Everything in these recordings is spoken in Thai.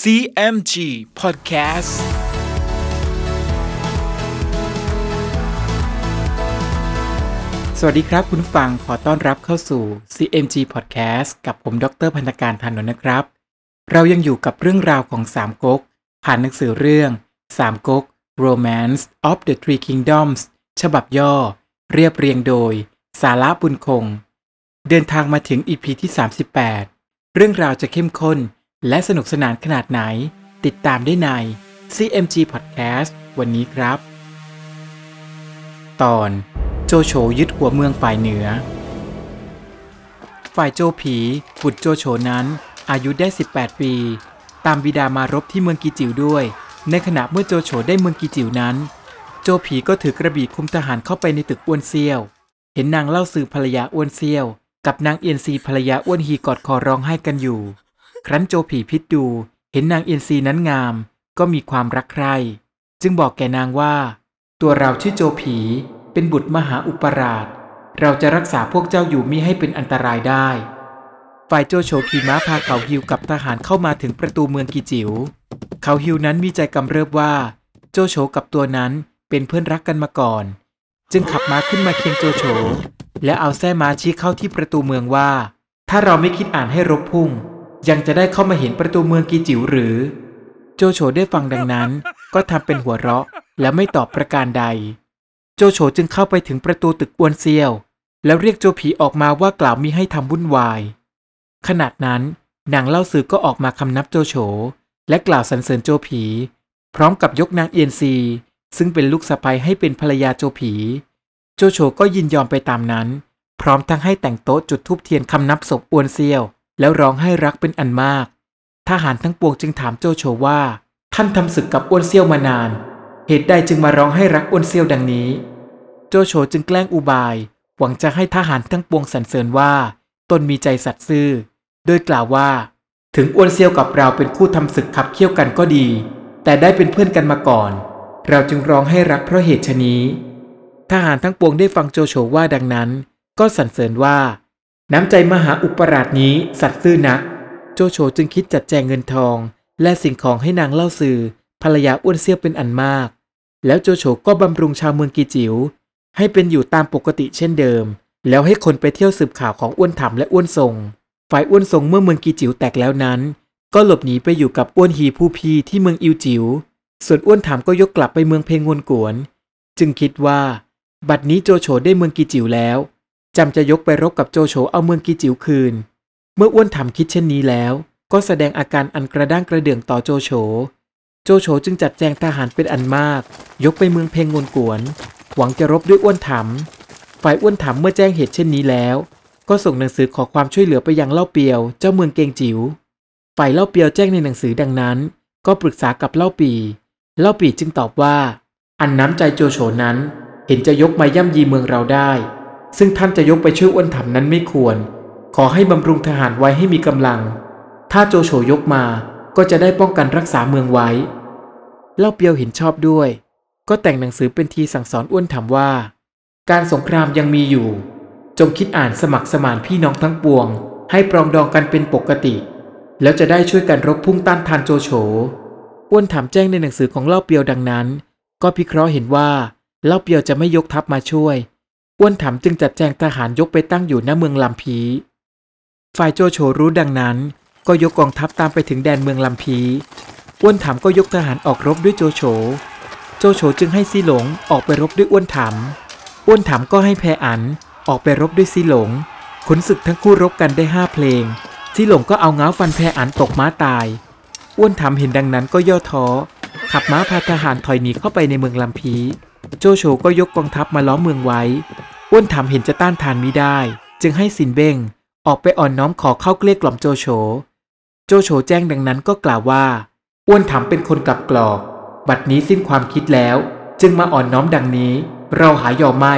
CMG Podcast สวัสดีครับคุณฟังขอต้อนรับเข้าสู่ CMG Podcast กับผมดรพันธการธานนท์นะครับ เรายังอยู่กับเรื่องราวของสามก๊กผ่านหนังสือเรื่องสามก๊ก Romance of the Three Kingdoms ฉบับย่อ เรียบเรียงโดย สาระบุญคง เดินทางมาถึง EP ที่ 38 เรื่องราวจะเข้มข้น และสนุกสนานขนาดไหน ติดตามได้ใน CMG Podcast วันนี้ครับ ตอนโจโฉยึดหัวเมืองฝ่ายเหนือ ฝ่ายโจผีบุตรโจโฉนั้น อายุได้ 18 ปี ตามบิดามารบที่เมืองกีจิวด้วย ในขณะเมื่อโจโฉได้เมืองกีจิวนั้น โจผีก็ถือกระบี่คุมทหารเข้าไปในตึกอ้วนเซียว เห็นนางเล่าสื่อภรรยาอ้วนเซียว กับนางเอียนซีภรรยาอ้วนฮีกอดคอร้องไห้กันอยู่ ครั้นโจผีพิษดูเห็นนางเอียนซีนั้นงาม ก็มีความรักใคร่จึงบอกแก่นางว่า ตัวเราชื่อโจผีเป็นบุตรมหาอุปราช เราจะรักษาพวกเจ้าอยู่มิให้เป็นอันตรายได้ ฝ่ายโจโฉขี่ม้าพาเขาฮิวกับทหารเข้ามาถึงประตูเมืองกีจิว๋วเขาฮิวนั้นมีใจกำเริบว่า โจโฉกับตัวนั้นเป็นเพื่อนรักกันมาก่อน จึงขับม้าขึ้นมาเคียงโจโฉและเอาแส้ม้าชี้เข้าที่ประตูเมืองว่า ถ้าเราไม่คิดอ่านให้รบพุ่ง ยังจะได้เข้ามาเห็นประตูเมืองกีจิ๋วหรือ โจโฉได้ฟังดังนั้น ก็ทำเป็นหัวเราะและไม่ตอบประการใด โจโฉจึงเข้าไปถึงประตูตึกอวนเซียว แล้วเรียกโจผีออกมาว่ากล่าวมิให้ทำวุ่นวายขณะนั้นนางเล่าสือก็ออกมาคำนับโจโฉและกล่าวสรรเสริญโจผี พร้อมกับยกนางเอียนซี ซึ่งเป็นลูกสะใภ้ให้เป็นภรรยาโจผี โจโฉก็ยินยอมไปตามนั้น พร้อมทั้งให้แต่งโต๊ะจุดธูปเทียนคำนับศพอวนเซียว แล้วร้องให้รักเป็นอันมาก ทหารทั้งปวงจึงถามโจโฉว่า ท่านทำศึกกับอ้วนเซียวมานาน เหตุใดจึงมาร้องให้รักอ้วนเซียวดังนี้ โจโฉจึงแกล้งอุบาย หวังจะให้ทหารทั้งปวงสรรเสริญว่า ตนมีใจสัตย์ซื่อ โดยกล่าวว่า ถึงอ้วนเซียวกับเราเป็นคู่ทำศึกขับเคี่ยวกันก็ดี แต่ได้เป็นเพื่อนกันมาก่อน เราจึงร้องให้รักเพราะเหตุชนี้ ทหารทั้งปวงได้ฟังโจโฉว่าดังนั้น ก็สรรเสริญว่า น้ำใจมหาอุปราชนี้สัตย์ซื่อนัก โจโฉจึงคิดจัดแจงเงินทอง และสิ่งของให้นางเล่าสื่อภรรยาอ้วนเซี่ยวเป็นอันมาก แล้วโจโฉก็บำรุงชาวเมืองกีจิว๋วให้เป็นอยู่ตามปกติเช่นเดิม แล้วให้คนไปเที่ยวสืบข่าวของอ้วนถำและอ้วนทรง ฝ่ายอ้วนทรงเมื่อเมืองกีจิ๋วแตกแล้วนั้น ก็หลบหนีไปอยู่กับอ้วนฮีผู้พีที่เมืองอิวจิ๋วส่วนอ้วนถำก็ยกกลับไปเมืองเพงวนกวน จึงคิดว่า บัดนี้โจโฉได้เมืองกีจิ๋วแล้ว จำจะยกไปรบกับโจโฉเอาเมืองกีจิ๋วคืน เมื่ออ้วนถำคิดเช่นนี้แล้ว ก็แสดงอาการอันกระด้างกระเดื่องต่อโจโฉ โจโฉจึงจัดแจงทหารเป็นอันมาก ยกไปเมืองเพงวนกวน หวังจะรบด้วยอ้วนถำฝ่ายอ้วนถำเมื่อแจ้งเหตุเช่นนี้แล้ว ก็ส่งหนังสือขอความช่วยเหลือไปยังเล่าเปียวเจ้าเมืองเกงจิ๋วฝ่ายเล่าเปียวแจ้งในหนังสือดังนั้น ก็ปรึกษากับเล่าปี เล่าปีจึงตอบว่า อันน้ำใจโจโฉนั้นเห็นจะยกมาย่ำยีเมืองเราได้ ซึ่งท่านจะยกไปช่วยอ้วนถำนั้นไม่ควร ขอให้บำรุงทหารไว้ให้มีกำลัง ถ้าโจโฉยกมาก็จะได้ป้องกันรักษาเมืองไว้ เล่าเปียวเห็นชอบด้วย ก็แต่งหนังสือเป็นทีสั่งสอนอ้วนถามว่า การสงครามยังมีอยู่ จงคิดอ่านสมัครสมานพี่น้องทั้งปวง ให้ปรองดองกันเป็นปกติ แล้วจะได้ช่วยกันรบพุ่งต้านทานโจโฉอ้วนถามแจ้งในหนังสือของเล่าเปียวดังนั้น ก็พิเคราะห์เห็นว่าเล่าเปียวจะไม่ยกทัพมาช่วย อ้วนถามจึงจัดแจงทหารยกไปตั้งอยู่ณเมืองลำพี ฝ่ายโจโฉรู้ดังนั้น ก็ยกกองทัพตามไปถึงแดนเมืองลำพี อ้วนถามก็ยกทหารออกรบด้วยโจโฉ โจโฉจึงให้ซีหลงออกไปรบด้วยอ้วนถาม อ้วนถามก็ให้แพอันออกไปรบด้วยซีหลง ขุนศึกทั้งคู่รบกันได้ห้าเพลง ซีหลงก็เอาเงาฟันแพอันตกม้าตาย อ้วนถามเห็นดังนั้นก็ย่อท้อ ขับม้าพาทหารถอยหนีเข้าไปในเมืองลำพี โจโฉก็ยกกองทัพมาล้อมเมืองไว้ อ้วนถามเห็นจะต้านทานมิได้ จึงให้สินเบ้งออกไปอ่อนน้อมขอเข้าเกลี้ยกล่อมโจโฉ โจโฉแจ้งดังนั้นก็กล่าวว่า อ้วนถามเป็นคนกลับกรอก บัดนี้สิ้นความคิดแล้ว จึงมาอ่อนน้อมดังนี้ เราหายอมไม่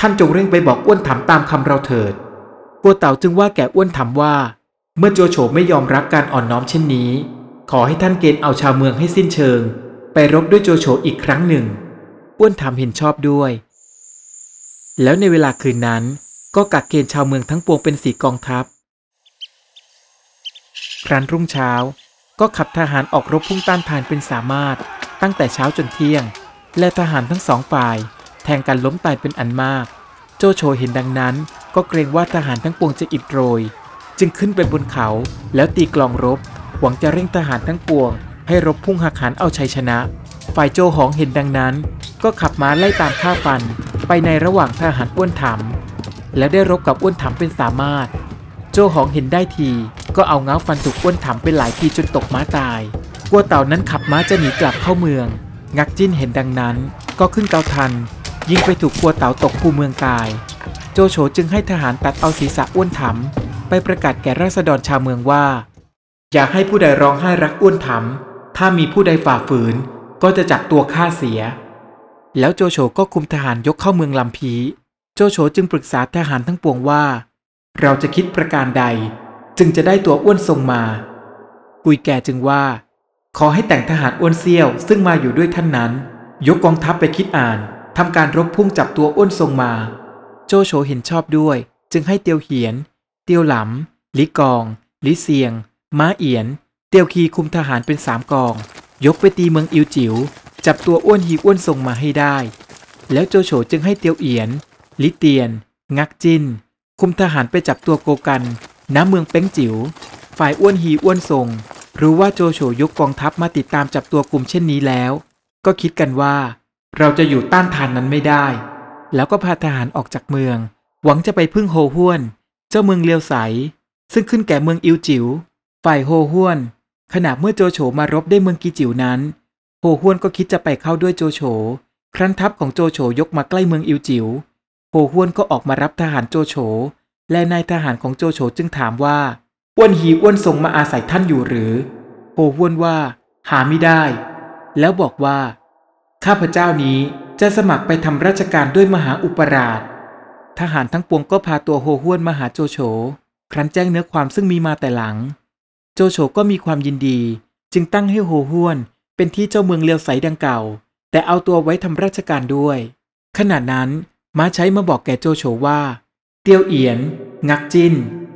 ท่านจงเร่งไปบอกอ้วนถามตามคำเราเถิดกัวเต่าจึงว่าแก่อ้วนถามว่า เมื่อโจโฉไม่ยอมรับการอ่อนน้อมเช่นนี้ ขอให้ท่านเกณฑ์เอาชาวเมืองให้สิ้นเชิง ไปรบด้วยโจโฉอีกครั้งหนึ่ง อ้วนถามเห็นชอบด้วย แล้วในเวลาคืนนั้นก็กักเกณฑ์ชาวเมืองทั้งปวงเป็นสีกองทัพ ครั้นรุ่งเช้าก็ขับทหารออกรบพุ่งต้านทานเป็นสามารถ ตั้งแต่เช้าจนเที่ยง และทหารทั้งสองฝ่าย แทงกันล้มตายเป็นอันมาก โจโฉเห็นดังนั้น ก็เกรงว่าทหารทั้งปวงจะอิดโรย จึงขึ้นไปบนเขาแล้วตีกลองรบ หวังจะเร่งทหารทั้งปวง ให้รบพุ่งหักหานเอาชัยชนะ ฝ่ายโจหองเห็นดังนั้น ก็ขับม้าไล่ตามฆ่าฟัน ไปในระหว่างทหารอ้วนถำและได้รบกับอ้วนถำเป็นสามารถ โจหองเห็นได้ทีก็เอาเงาฟันถูกอ้วนถำเป็นหลายทีจนตกม้าตายกัวเต่านั้นขับม้าจะหนีกลับเข้าเมือง งักจิ้นเห็นดังนั้น ก็ขึ้นเกาทัน ยิงไปถูกกัวเต่าตกภูเมืองกาย โจโฉจึงให้ทหารตัดเอาศีรษะอ้วนถำไปประกาศแก่ราษฎรชาวเมืองว่า อย่าให้ผู้ใดร้องไห้รักอ้วนถำถ้ามีผู้ใดฝ่าฝืน ก็จะจับตัวฆ่าเสีย แล้วโจโฉก็คุมทหารยกเข้าเมืองลำพี โจโฉจึงปรึกษาทหารทั้งปวงว่า เราจะคิดประการใด จึงจะได้ตัวอ้วนทรงมา กุยแก่จึงว่า ขอให้แต่งทหารอ้วนเซี่ยวซึ่งมาอยู่ด้วยท่านนั้น ยกกองทัพไปคิดอ่านทำการรบพุ่งจับตัวอ้วนทรงมา โจโฉเห็นชอบด้วย จึงให้เตียวเหียน เตียวหลำลิกอง ลิเซียง ม้าเอียน เตียวคีคุมทหารเป็นสามกอง ยกไปตีเมืองอิวจิ๋ว จับตัวอ้วนฮีอ้วนทรงมาให้ได้ แล้วโจโฉจึงให้เตียวเอียน ลิเตียน งักจิน คุมทหารไปจับตัวโกกันณเมืองเป้งจิ๋ว ฝ่ายอ้วนฮีอ้วนทรง รู้ว่าโจโฉยกกองทัพมาติดตามจับตัวกลุ่มเช่นนี้แล้ว ก็คิดกันว่า เราจะอยู่ต้านทานนั้นไม่ได้ แล้วก็พาทหารออกจากเมือง หวังจะไปพึ่งโฮห้วน เจ้าเมืองเลียวใส ซึ่งขึ้นแก่เมืองอิวจิ๋ว ฝ่ายโฮห้วน ขณะเมื่อโจโฉมารบได้เมืองกีจิ๋วนั้น ฮห้วนก็คิดจะไปเข้าด้วยโจโฉ ครั้นทัพของโจโฉยกมาใกล้เมืองอิวจิ๋วโฮห้วนก็ออกมารับทหารโจโฉ และนายทหารของโจโฉจึงถามว่าอ้วนฮีอ้วนทรงมาอาศัยท่านอยู่หรือโฮห้วนว่า หาไม่ได้ แล้วบอกว่า ข้าพเจ้านี้จะสมัครไปทำราชการด้วยมหาอุปราช ทหารทั้งปวงก็พาตัวโฮห้วนมาหาโจโฉ ครั้นแจ้งเนื้อความซึ่งมีมาแต่หลัง โจโฉก็มีความยินดี จึงตั้งให้โฮห้วน เป็นที่เจ้าเมืองเลียวใสดังเก่า แต่เอาตัวไว้ทำราชการด้วย ขณะนั้นม้าใช้มาบอกแก่โจโฉว่า เตียวเอียน งักจิน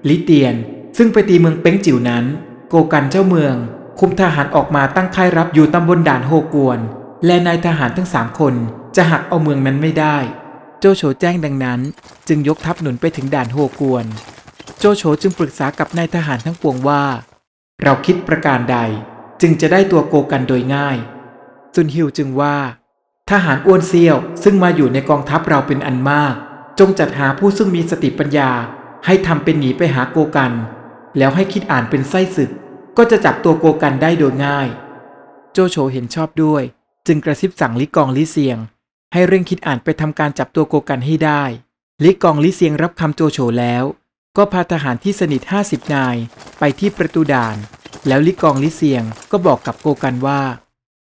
ลิเตียน ซึ่งไปตีเมืองเป้งจิ๋วนั้น โกกันเจ้าเมือง คุมทหารออกมาตั้งค่ายรับอยู่ตำบลด่านโฮกวน และนายทหารทั้งสามคนจะหักเอาเมืองนั้นไม่ได้ โจโฉแจ้งดังนั้น จึงยกทัพหนุนไปถึงด่านโฮกวน โจโฉจึงปรึกษากับนายทหารทั้งปวงว่า เราคิดประการใด จึงจะได้ตัวโกกันโดยง่าย ซุนฮิวจึงว่า ทหารอ้วนเซียวซึ่งมาอยู่ในกองทัพเราเป็นอันมาก จงจัดหาผู้ซึ่งมีสติปัญญา ให้ทำเป็นหนีไปหาโกกัน แล้วให้คิดอ่านเป็นไส้ศึก ก็จะจับตัวโกกันได้โดยง่าย โจโฉเห็นชอบด้วย จึงกระซิบสั่งลิกองลิเซียง ให้เร่งคิดอ่านไปทำการจับตัวโกกันให้ได้ ลิกองลิเซียงรับคำโจโฉแล้ว ก็พาทหารที่สนิทห้าสิบนาย ไปที่ประตูด่าน แล้วลิกองลิเซียงก็บอกกับโกกันว่า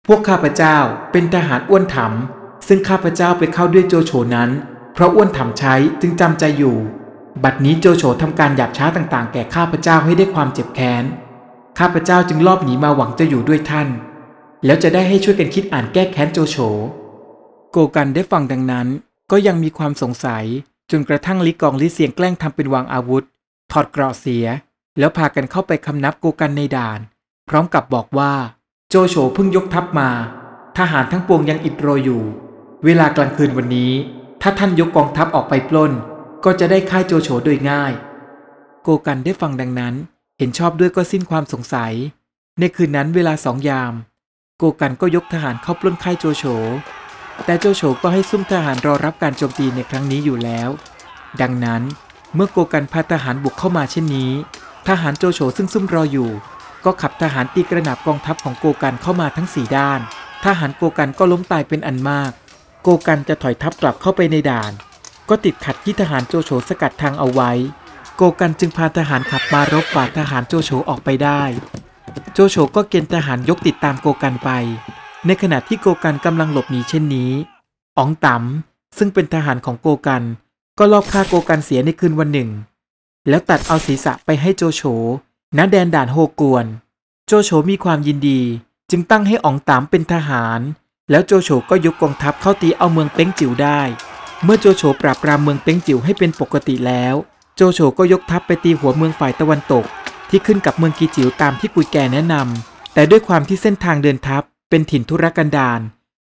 พวกข้าพเจ้าเป็นทหารอ้วนถำซึ่งข้าพเจ้าไปเข้าด้วยโจโฉนั้น เพราะอ้วนถำใช้จึงจำใจอยู่ บัดนี้โจโฉทำการหยาบช้าต่างๆ แก่ข้าพเจ้าให้ได้ความเจ็บแค้นข้าพเจ้าจึงลอบหนีมาหวังจะอยู่ด้วยท่าน แล้วจะได้ให้ช่วยกันคิดอ่านแก้แค้นโจโฉโกกันได้ฟังดังนั้น ก็ยังมีความสงสัยจนกระทั่งลิกองลิเสียงแกล้งทำเป็นวางอาวุธ ถอดเกราะเสีย แล้วพากันเข้าไปคำนับโกกันในด่าน พร้อมกับบอกว่า โจโฉเพิ่งยกทัพมา ทหารทั้งปวงยังอิดโรยอยู่ เวลากลางคืนวันนี้ ถ้าท่านยกกองทัพออกไปปล้น ก็จะได้ค่ายโจโฉโดยง่าย โกกันได้ฟังดังนั้น เห็นชอบด้วยก็สิ้นความสงสัย ในคืนนั้นเวลาสองยาม โกกันก็ยกทหารเข้าปล้นค่ายโจโฉแต่โจโฉก็ให้ซุ่มทหารรอรับการโจมตีในครั้งนี้อยู่แล้ว ดังนั้นเมื่อโกกันพาทหารบุกเข้ามาเช่นนี้ ทหารโจโฉซึ่งซุ่มรออยู่ ก็ขับทหารตีกระหนับกองทัพของโกกันเข้ามาทั้งสี่ด้าน ทหารโกกันก็ล้มตายเป็นอันมาก โกกันจะถอยทัพกลับเข้าไปในด่าน ก็ติดขัดที่ทหารโจโฉสกัดทางเอาไว้ โกกันจึงพาทหารขับมารบฝ่าทหารโจโฉออกไปได้ โจโฉก็เกณฑ์ทหารยกติดตามโกกันไป ในขณะที่โกกันกำลังหลบหนีเช่นนี้อ๋องต๋ำซึ่งเป็นทหารของโกกัน ก็ลอบฆ่าโกกันเสียในคืนวันหนึ่ง แล้วตัดเอาศีรษะไปให้โจโฉณแดนด่านโฮกวน โจโฉมีความยินดี จึงตั้งให้อ๋องต๋ำเป็นทหาร แล้วโจโฉก็ยกกองทัพเข้าตีเอาเมืองเป้งจิ๋วได้ เมื่อโจโฉปราบปรามเมืองเป้งจิ๋วให้เป็นปกติแล้ว โจโฉก็ยกทัพไปตีหัวเมืองฝ่ายตะวันตก ที่ขึ้นกับเมืองกีจิ๋วตามที่กุยแก่แนะนแต่ด้วยความที่เส้นทางเดินทัพเป็นถิ่นธุรกันดาร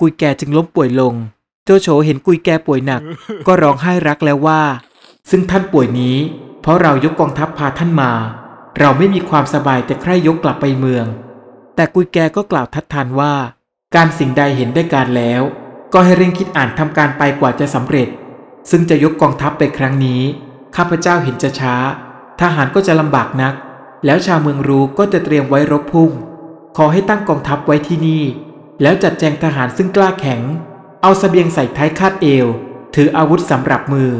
กุยแก่จึงล้มป่วยลง โจโฉเห็นกุยแก่ป่วยหนัก ก็ร้องไห้รักแล้วว่า ซึ่งท่านป่วยนี้ เพราะเรายกกองทัพพาท่านมา เราไม่มีความสบายแต่ใคร่ยกกลับไปเมือง แต่กุยแกก็กล่าวทัดทานว่า การสิ่งใดเห็นได้การแล้ว ก็ให้เร่งคิดอ่านทำการไปกว่าจะสำเร็จ ซึ่งจะยกกองทัพไปครั้งนี้ ข้าพเจ้าเห็นจะช้า ทหารก็จะลำบากนัก แล้วชาวเมืองรู้ก็จะเตรียมไว้รบพุ่ง ขอให้ตั้งกองทัพไว้ที่นี่ แล้วจัดแจงทหารซึ่งกล้าแข็ง เอาสเสบียงใส่ท้ายคาดเอว ถืออาวุธสำหรับมือ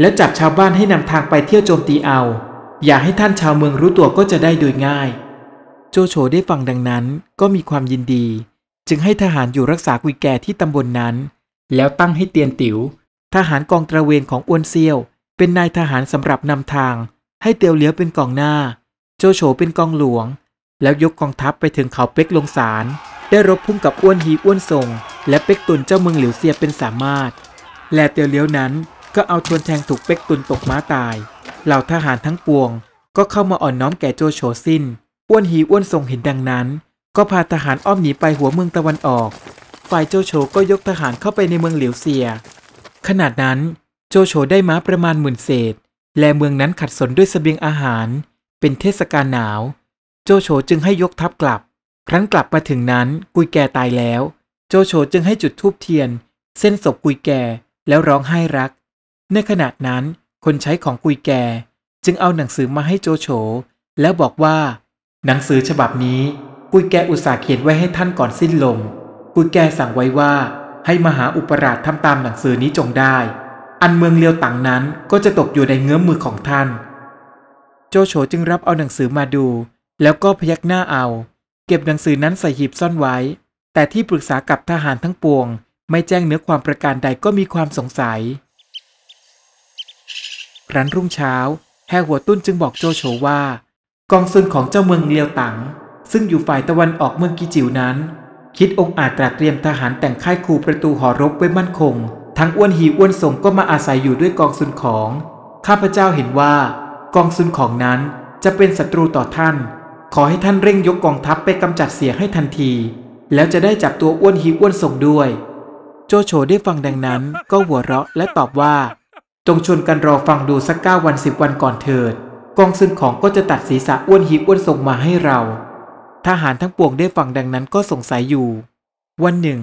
แล้วจับชาวบ้านให้นำทางไปเที่ยวโจมตีเอา อย่าให้ท่านชาวเมืองรู้ตัวก็จะได้โดยง่าย โจโฉได้ฟังดังนั้นก็มีความยินดี จึงให้ทหารอยู่รักษากุยแก่ที่ตำบลนนั้น แล้วตั้งให้เตียนติ๋ว ทหารกองตระเวนของอ้วนเซียว เป็นนายทหารสำหรับนำทาง ให้เตียวเหลียวเป็นกองหน้า โจโฉเป็นกองหลวง แล้วยกกองทัพไปถึงเขาเป็กลงสารได้รบพุ่งกับอ้วนฮีอ้วนทรง และเป็กตุนเจ้าเมืองหลิวเซียเป็นสามารถ และเตียวเลี้ยวนั้น ก็เอาทวนแทงถูกเป็กตุนตกม้าตาย เหล่าทหารทั้งปวง ก็เข้ามาอ่อนน้อมแก่โจโฉสิ้น อ้วนฮีอ้วนทรงเห็นดังนั้น ก็พาทหารอ้อมหนีไปหัวเมืองตะวันออก ฝ่ายโจโฉก็ยกทหารเข้าไปในเมืองเหลิวเซีย ขนาดนั้นโจโฉได้ม้าประมาณหมื่นเศษ และเมืองนั้นขัดสนด้วยสเสบียงอาหาร เป็นเทศกาลหนาว โจโฉจึงให้ยกทัพกลับ ครั้นกลับมาถึงนั้นกุยแกตายแล้ว โจโฉจึงให้จุดธูปเทียน เส้นศพกุยแกแล้วร้องไห้รัก ในขณะนั้น คนใช้ของกุยแก จึงเอาหนังสือมาให้โจโฉแล้วบอกว่า หนังสือฉบับนี้กุยแกอุตส่าห์เขียนไว้ให้ท่านก่อนสิ้นลมกุยแกสั่งไว้ว่าให้มหาอุปราชทำตามหนังสือนี้จงได้ อันเมืองเลียวตังนั้นก็จะตกอยู่ในเงื้อมมือของท่าน โจโฉจึงรับเอาหนังสือมาดู แล้วก็พยักหน้าเอา เก็บหนังสือนั้นใส่หีบซ่อนไว้ แต่ที่ปรึกษากับทหารทั้งปวง ไม่แจ้งเนื้อความประการใดก็มีความสงสัย ครั้นรุ่งเช้าแห่หัวตุ้นจึงบอกโจโฉว่า กองซุนของเจ้าเมืองเลียวตังซึ่งอยู่ฝ่ายตะวันออกเมืองกิจิวนั้น คิดองค์อาจตรัสเตรียมทหารแต่งค่ายคูประตูหอรบไว้มั่นคง ทั้งอ้วนหีอ้วนสงก็มาอาศัยอยู่ด้วยกองซุนของ ข้าพเจ้าเห็นว่า กองซุนของนั้นจะเป็นศัตรูต่อท่าน ขอให้ท่านเร่งยกกองทัพไปกำจัดเสียให้ทันที แล้วจะได้จับตัวอ้วนหีอ้วนสงด้วย โจโฉได้ฟังดังนั้นก็หัวเราะและตอบว่า จงชวนกันรอฟังดูสักเก้าวันสิบวันก่อนเถิดกองซุนของก็จะตัดศีรษะอ้วนหีอ้วนส่งมาให้เรา ทหารทั้งปวงได้ฟังดังนั้นก็สงสัยอยู่ วันหนึ่ง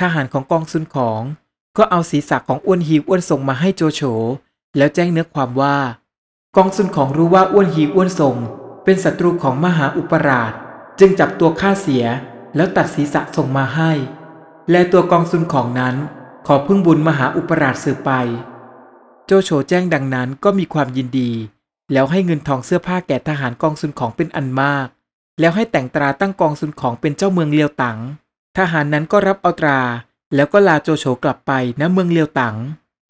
ทหารของกองซุนของ ก็เอาศีรษะของอ้วนหีอ้วนส่งมาให้โจโฉแล้วแจ้งเนื้อความว่า กองซุนของรู้ว่าอ้วนหีอ้วนส่งเป็นศัตรูของมหาอุปราช จึงจับตัวฆ่าเสีย แล้วตัดศีรษะส่งมาให้ และตัวกองซุนของนั้น ขอพึ่งบุญมหาอุปราชสืบไป โจโฉแจ้งดังนั้นก็มีความยินดี แล้วให้เงินทองเสื้อผ้าแก่ทหารกองซุนของเป็นอันมาก แล้วให้แต่งตราตั้งกองซุนของเป็นเจ้าเมืองเลียวตังทหารนั้นก็รับเอาตรา แล้วก็ลาโจโฉกลับไปณเมืองเลียวตัง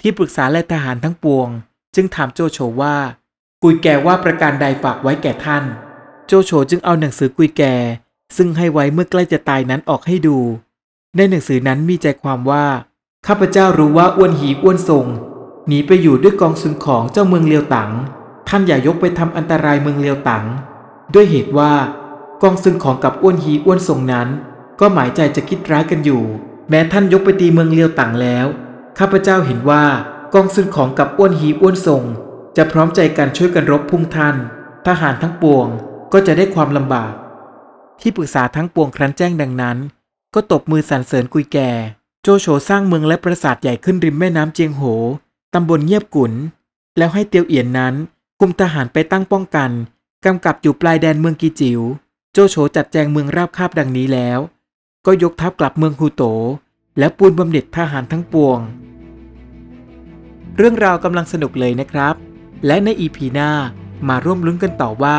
ที่ปรึกษาและทหารทั้งปวง จึงถามโจโฉว่า กุยแกว่าประการใดฝากไว้แก่ท่าน โจโฉจึงเอาหนังสือกุยแกซึ่งให้ไว้เมื่อใกล้จะตายนั้นออกให้ดู ในหนังสือนั้นมีใจความว่าข้าพเจ้ารู้ว่าอ้วนหีอ้วนทรง หนีไปอยู่ด้วยกองซุนของเจ้าเมืองเลียวตัง ท่านอย่ายกไปทำอันตรายเมืองเลียวตัง ด้วยเหตุว่ากองซุนของกับอ้วนฮีอ้วนทรงนั้น ก็หมายใจจะคิดร้ายกันอยู่ แม้ท่านยกไปตีเมืองเลียวตังแล้ว ข้าพเจ้าเห็นว่ากองซุนของกับอ้วนฮีอ้วนทรง จะพร้อมใจกันช่วยกันรบพุ่งท่าน ทหารทั้งปวงก็จะได้ความลำบาก ที่ปรึกษาทั้งปวงครั้นแจ้งดังนั้น ก็ตบมือสรรเสริญกุยแก่ โจโฉสร้างเมืองและปราสาทใหญ่ขึ้นริมแม่น้ำเจียงโห ตำบลเงียบกุนแล้วให้เตียวเอียนนั้นคุมทหารไปตั้งป้องกัน กำกับอยู่ปลายแดนเมืองกีจิว๋วโจโฉจัดแจงเมืองราบคาบดังนี้แล้ว ก็ยกทัพกลับเมืองฮูโต และปูนบำเหน็จทหารทั้งปวง เรื่องราวกำลังสนุกเลยนะครับ และในอีพีหน้ามาร่วมลุ้นกันต่อว่า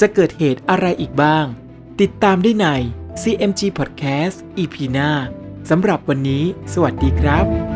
จะเกิดเหตุอะไรอีกบ้าง ติดตามได้ใน CMG Podcast EP หน้าสำหรับวันนี้ สวัสดีครับ